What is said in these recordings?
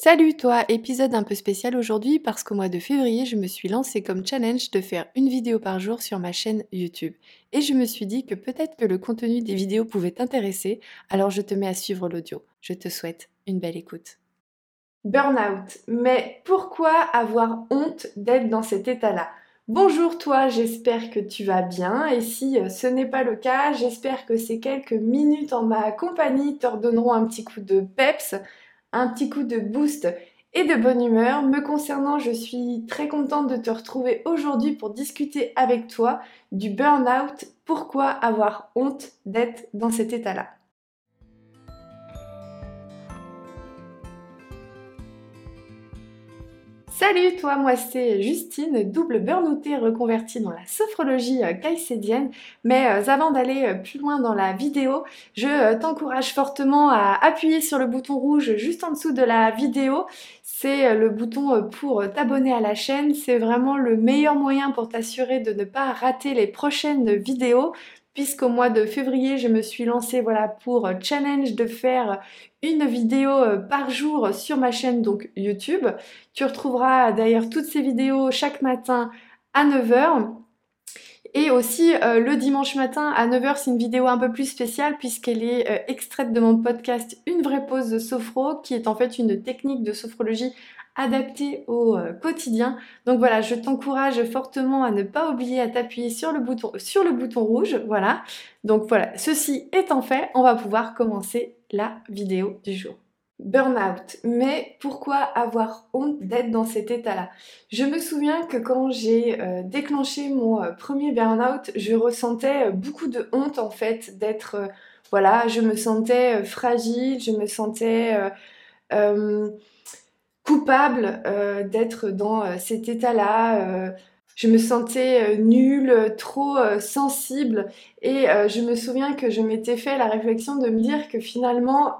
Salut toi, épisode un peu spécial aujourd'hui parce qu'au mois de février, je me suis lancée comme challenge de faire une vidéo par jour sur ma chaîne YouTube. Et je me suis dit que peut-être que le contenu des vidéos pouvait t'intéresser, alors je te mets à suivre l'audio. Je te souhaite une belle écoute. Burnout. Mais pourquoi avoir honte d'être dans cet état-là? Bonjour toi, j'espère que tu vas bien et si euh, ce n'est pas le cas, j'espère que ces quelques minutes en ma compagnie te redonneront un petit coup de peps un petit coup de boost et de bonne humeur. Me concernant, je suis très contente de te retrouver aujourd'hui pour discuter avec toi du burn-out. Pourquoi avoir honte d'être dans cet état-là? Salut toi, moi c'est Justine, double burnoutée reconvertie dans la sophrologie euh, caïcédienne. Mais euh, avant d'aller euh, plus loin dans la vidéo, je t'encourage fortement à appuyer sur le bouton rouge juste en dessous de la vidéo. C'est le bouton pour t'abonner à la chaîne. C'est vraiment le meilleur moyen pour t'assurer de ne pas rater les prochaines vidéos puisqu'au mois de février, je me suis lancée voilà, pour challenge de faire une vidéo euh, par jour sur ma chaîne donc YouTube. Tu retrouveras d'ailleurs toutes ces vidéos chaque matin à 9h. Et aussi euh, le dimanche matin à 9h, c'est une vidéo un peu plus spéciale puisqu'elle est euh, extraite de mon podcast Une vraie pause de sophro, qui est en fait une technique de sophrologie adapté au euh, quotidien. Donc voilà, je t'encourage fortement à ne pas oublier à t'appuyer sur le bouton sur le bouton rouge, voilà. Donc voilà, ceci étant fait, on va pouvoir commencer la vidéo du jour. Burnout. Mais pourquoi avoir honte d'être dans cet état-là? Je me souviens que quand j'ai euh, déclenché mon euh, premier burnout, je ressentais beaucoup de honte en fait d'être voilà, je me sentais fragile, je me sentais coupable euh, d'être dans euh, cet état-là. Euh, je me sentais nulle, trop sensible et je me souviens que je m'étais fait la réflexion de me dire que finalement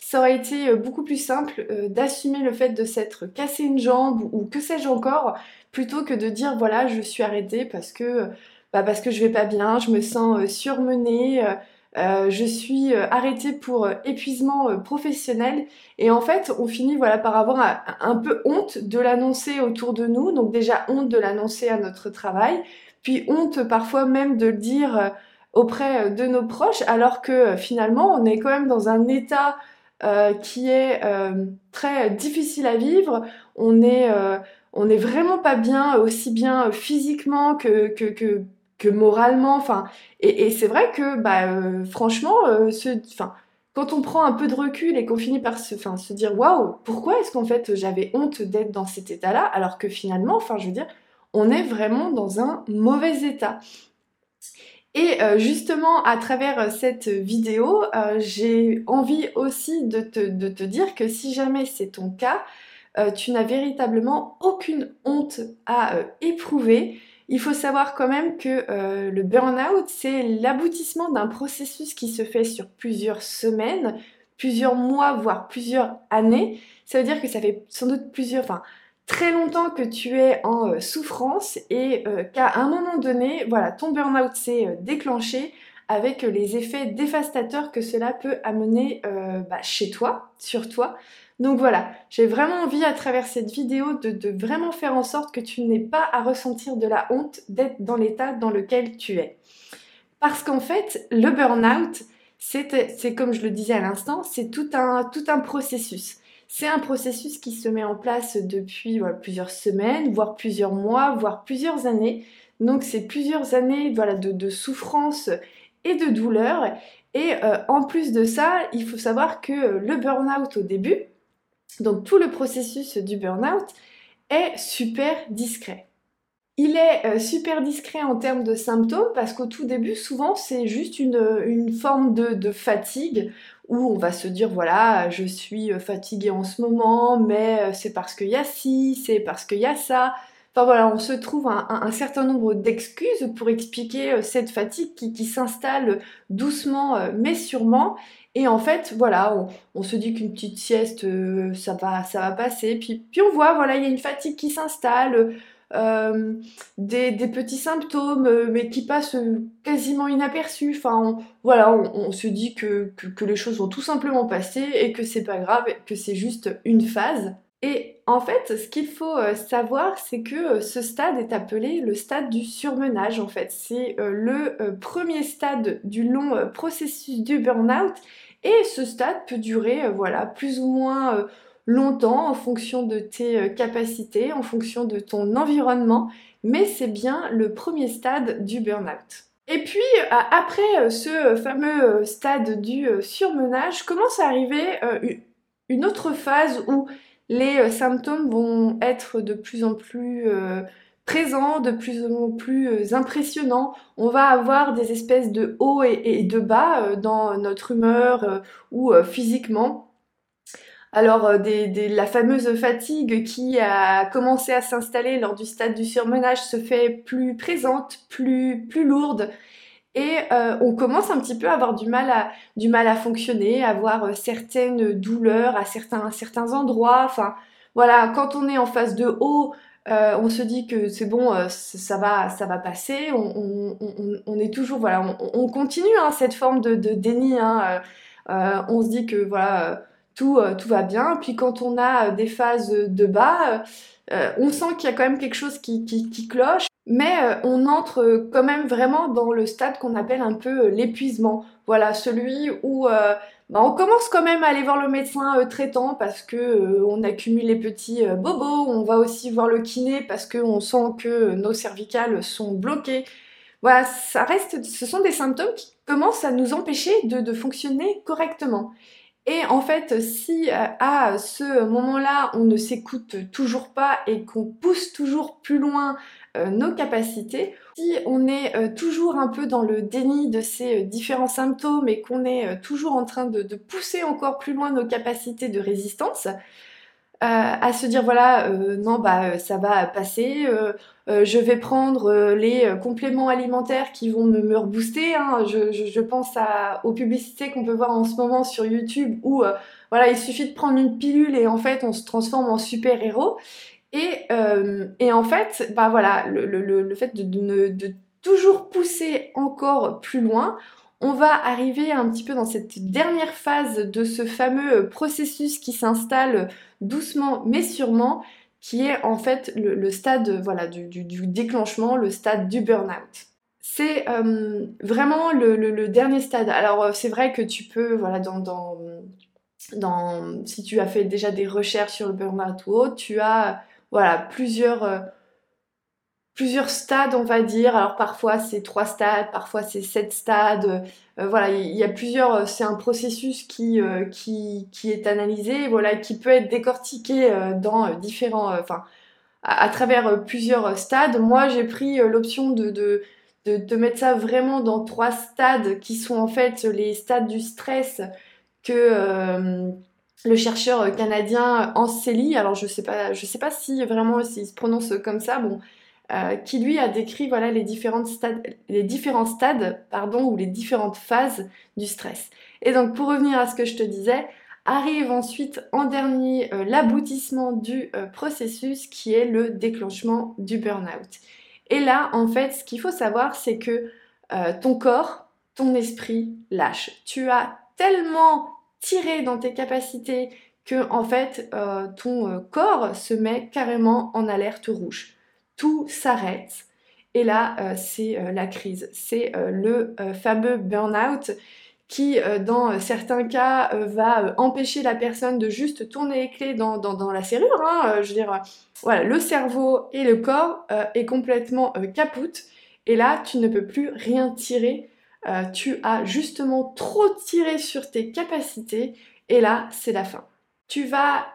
ça aurait été beaucoup plus simple d'assumer le fait de s'être cassé une jambe ou que sais-je encore plutôt que de dire voilà je suis arrêtée parce que bah, parce que je vais pas bien, je me sens surmenée, euh, je suis euh, arrêtée pour euh, épuisement professionnel. Et en fait on finit voilà par avoir un, peu honte de l'annoncer autour de nous. Donc déjà honte de l'annoncer à notre travail. Puis honte parfois même de le dire auprès de nos proches. Alors que finalement on est quand même dans un état qui est très difficile à vivre. On est on n'est vraiment pas bien aussi bien physiquement que, que moralement. Enfin, et, c'est vrai que, bah, euh, franchement, euh, quand on prend un peu de recul et qu'on finit par se, se dire waouh, pourquoi est-ce qu'en fait j'avais honte d'être dans cet état-là, alors que finalement, enfin, je veux dire, on est vraiment dans un mauvais état. Et euh, justement, à travers cette vidéo, j'ai envie aussi de te, dire que si jamais c'est ton cas, tu n'as véritablement aucune honte à éprouver il faut savoir quand même que euh, le burn-out, c'est l'aboutissement d'un processus qui se fait sur plusieurs semaines, plusieurs mois, voire plusieurs années. Ça veut dire que ça fait sans doute plusieurs, enfin très longtemps que tu es en euh, souffrance et euh, qu'à un moment donné, voilà, ton burn-out s'est déclenché avec les effets dévastateurs que cela peut amener bah, chez toi, sur toi. Donc voilà, j'ai vraiment envie à travers cette vidéo de, vraiment faire en sorte que tu n'aies pas à ressentir de la honte d'être dans l'état dans lequel tu es. Parce qu'en fait, le burn-out, c'est comme je le disais à l'instant, c'est tout un, tout un processus. C'est un processus qui se met en place depuis plusieurs semaines, voire plusieurs mois, voire plusieurs années. Donc c'est plusieurs années voilà, de, souffrance et de douleur. Et euh, en plus de ça, il faut savoir que le burn-out au début, donc tout le processus du burn-out est super discret. Il est euh, super discret en termes de symptômes parce qu'au tout début, souvent, c'est juste une, forme de, fatigue où on va se dire voilà, je suis fatiguée en ce moment, mais euh, c'est parce qu'il y a ci, c'est parce qu'il y a ça. Enfin voilà, on se trouve un, certain nombre d'excuses pour expliquer cette fatigue qui s'installe doucement mais sûrement et en fait, voilà, on, se dit qu'une petite sieste, euh, ça va, ça va passer. Puis, puis on voit, voilà, il y a une fatigue qui s'installe. des, petits symptômes, mais qui passent quasiment inaperçus. Enfin, voilà, on, se dit que, que, les choses vont tout simplement passer et que c'est pas grave, que c'est juste une phase. Et en fait, ce qu'il faut savoir, c'est que ce stade est appelé le stade du surmenage. En fait, c'est le premier stade du long processus du burn-out. Et ce stade peut durer, voilà, plus ou moins longtemps en fonction de tes euh, capacités, en fonction de ton environnement, mais c'est bien le premier stade du burn-out. Et puis euh, après euh, ce fameux stade du surmenage, commence à arriver une autre phase où les symptômes vont être de plus en plus présents, de plus en plus impressionnants. On va avoir des espèces de hauts et de bas dans notre humeur ou physiquement. Alors, euh, la fameuse fatigue qui a commencé à s'installer lors du stade du surmenage se fait plus présente, plus, plus lourde. Et euh, on commence un petit peu à avoir du mal à, fonctionner, à avoir euh, certaines douleurs à certains, endroits. Voilà, quand on est en phase de haut, on se dit que c'est bon, ça, va, ça va passer. On, est toujours, voilà, on, continue hein, cette forme de, déni. Hein, on se dit que voilà euh, tout, va bien. Puis quand on a euh, des phases de bas, euh, on sent qu'il y a quand même quelque chose qui, cloche, mais on entre quand même vraiment dans le stade qu'on appelle un peu l'épuisement. Voilà, celui où bah, on commence quand même à aller voir le médecin traitant parce que on accumule les petits bobos. On va aussi voir le kiné parce qu'on sent que nos cervicales sont bloquées. Voilà, ça reste, ce sont des symptômes qui commencent à nous empêcher de fonctionner correctement. Et en fait, si euh, à ce moment-là, on ne s'écoute toujours pas et qu'on pousse toujours plus loin euh, nos capacités, si on est euh, toujours un peu dans le déni de ces différents symptômes et qu'on est toujours en train de, pousser encore plus loin nos capacités de résistance, à se dire voilà non bah ça va passer je vais prendre les compléments alimentaires qui vont me, rebooster hein. je, pense aux publicités qu'on peut voir en ce moment sur YouTube où voilà il suffit de prendre une pilule et en fait on se transforme en super héros et, et en fait bah voilà le, le, fait de, de, de toujours pousser encore plus loin on va arriver un petit peu dans cette dernière phase de ce fameux processus qui s'installe doucement mais sûrement, qui est en fait le, stade voilà, du, déclenchement, le stade du burn-out. C'est euh, vraiment le, dernier stade. Alors euh, c'est vrai que tu peux, voilà, dans, dans, si tu as fait déjà des recherches sur le burn-out ou autre, tu as voilà, plusieurs... Plusieurs stades, on va dire. Alors parfois c'est trois stades, parfois c'est sept stades. Euh, voilà, il y a plusieurs. Euh, c'est un processus qui, euh, qui, qui, est analysé, voilà, qui peut être décortiqué dans différents, enfin, à, travers plusieurs stades. Moi, j'ai pris l'option de, de, de, mettre ça vraiment dans trois stades qui sont en fait les stades du stress que le chercheur canadien Anseli, alors je sais pas, je sais pas si vraiment s'il se prononce comme ça, bon, euh, qui lui a décrit voilà, les, différentes stades, différents stades ou les différentes phases du stress. Et donc pour revenir à ce que je te disais, arrive ensuite en dernier euh, l'aboutissement du euh, processus qui est le déclenchement du burn-out. Et là, en fait, ce qu'il faut savoir, c'est que ton corps, ton esprit lâche. Tu as tellement tiré dans tes capacités que en fait ton corps se met carrément en alerte rouge tout s'arrête. Et là, euh, c'est euh, la crise. C'est euh, le fameux burn-out qui, dans certains cas, va empêcher la personne de juste tourner les clés dans, la serrure. Hein, je veux dire, voilà, le cerveau et le corps est complètement capoute. Et là, tu ne peux plus rien tirer. tu as justement trop tiré sur tes capacités. Et là, c'est la fin. Tu vas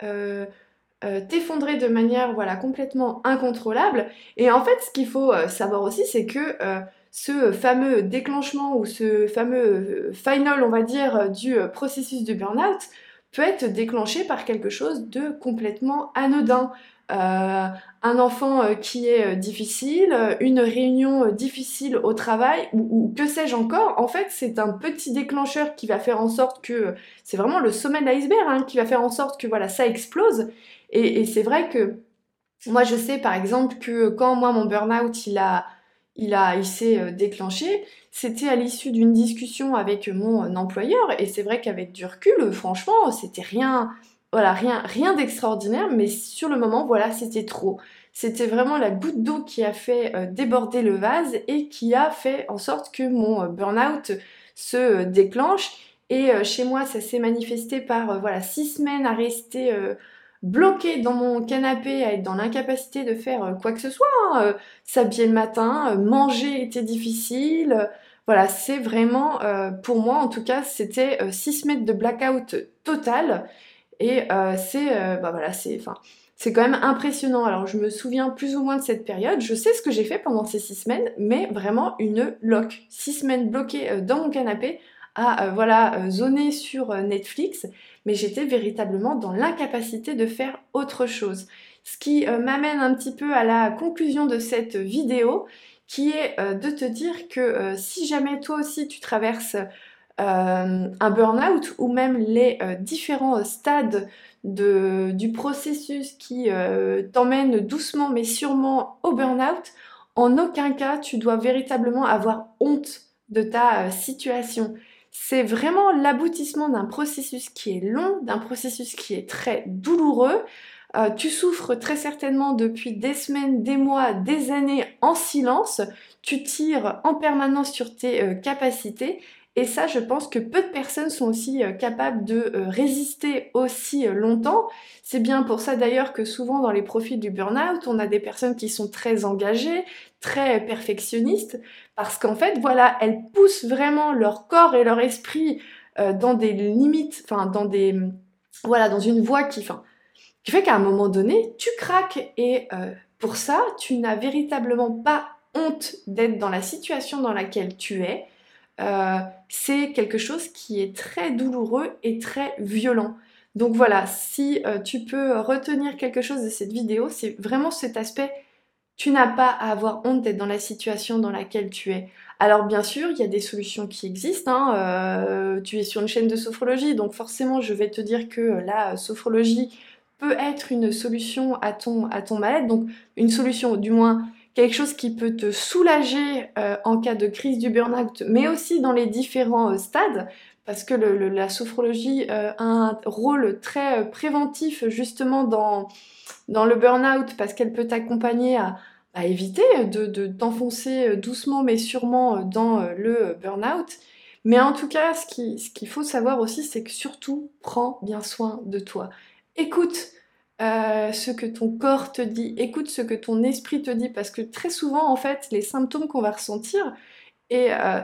euh, t'effondrer de manière voilà complètement incontrôlable. Et en fait, ce qu'il faut euh, savoir aussi, c'est que euh, ce fameux déclenchement ou ce fameux final, on va dire, du processus de burn-out peut être déclenché par quelque chose de complètement anodin. Un enfant qui est difficile, une réunion difficile au travail ou, que sais-je encore, en fait c'est un petit déclencheur qui va faire en sorte que c'est vraiment le sommet de l'iceberg hein, qui va faire en sorte que voilà ça explose. Et, c'est vrai que Moi, je sais par exemple que quand moi mon burn-out il a, il a, il s'est euh, déclenché, c'était à l'issue d'une discussion avec mon employeur et c'est vrai qu'avec du recul, franchement, c'était rien, voilà, rien, rien d'extraordinaire, mais sur le moment, voilà, c'était trop. C'était vraiment la goutte d'eau qui a fait euh, déborder le vase et qui a fait en sorte que mon euh, burn-out se déclenche. Et chez moi, ça s'est manifesté par voilà six semaines à rester bloquée dans mon canapé, à être dans l'incapacité de faire euh, quoi que ce soit. Hein, euh, s'habiller le matin, euh, manger était difficile. Voilà, c'est vraiment, pour moi en tout cas, c'était 6 semaines de blackout total. Et c'est, bah voilà, c'est, quand même impressionnant. Alors, je me souviens plus ou moins de cette période. Je sais ce que j'ai fait pendant ces 6 semaines, mais vraiment une lock. 6 semaines bloquées dans mon canapé à, voilà, zoner sur Netflix mais j'étais véritablement dans l'incapacité de faire autre chose. Ce qui euh, m'amène un petit peu à la conclusion de cette vidéo, qui est euh, de te dire que euh, si jamais toi aussi tu traverses un burn-out ou même les différents stades du processus qui t'emmène doucement mais sûrement au burn-out, en aucun cas tu dois véritablement avoir honte de ta situation c'est vraiment l'aboutissement d'un processus qui est long, d'un processus qui est très douloureux. Euh, tu souffres très certainement depuis des semaines, des mois, des années en silence. Tu tires en permanence sur tes euh, capacités. Et ça, je pense que peu de personnes sont aussi euh, capables de résister aussi longtemps. C'est bien pour ça d'ailleurs que souvent dans les profils du burn-out, on a des personnes qui sont très engagées, très perfectionnistes, parce qu'en fait, voilà, elles poussent vraiment leur corps et leur esprit euh, dans des limites, enfin, dans des, voilà, dans une voie qui, enfin, qui fait qu'à un moment donné, tu craques. Et euh, pour ça, tu n'as véritablement pas honte d'être dans la situation dans laquelle tu es. Euh, c'est quelque chose qui est très douloureux et très violent. Donc voilà, si tu peux retenir quelque chose de cette vidéo, c'est vraiment cet aspect tu n'as pas à avoir honte d'être dans la situation dans laquelle tu es. Alors bien sûr, il y a des solutions qui existent. Hein, euh, tu es sur une chaîne de sophrologie, donc forcément, je vais te dire que la sophrologie peut être une solution à ton, à ton mal-être. Donc une solution, du moins quelque chose qui peut te soulager euh, en cas de crise du burn-out, mais aussi dans les différents euh, stades. Parce que la sophrologie a un rôle très préventif justement dans, dans le burn-out parce qu'elle peut t'accompagner à, éviter de, t'enfoncer doucement mais sûrement dans le burn-out. Mais en tout cas, ce qu'il faut savoir aussi, c'est que surtout, prends bien soin de toi. Écoute euh, ce que ton corps te dit, écoute ce que ton esprit te dit, parce que très souvent, en fait, les symptômes qu'on va ressentir, et euh,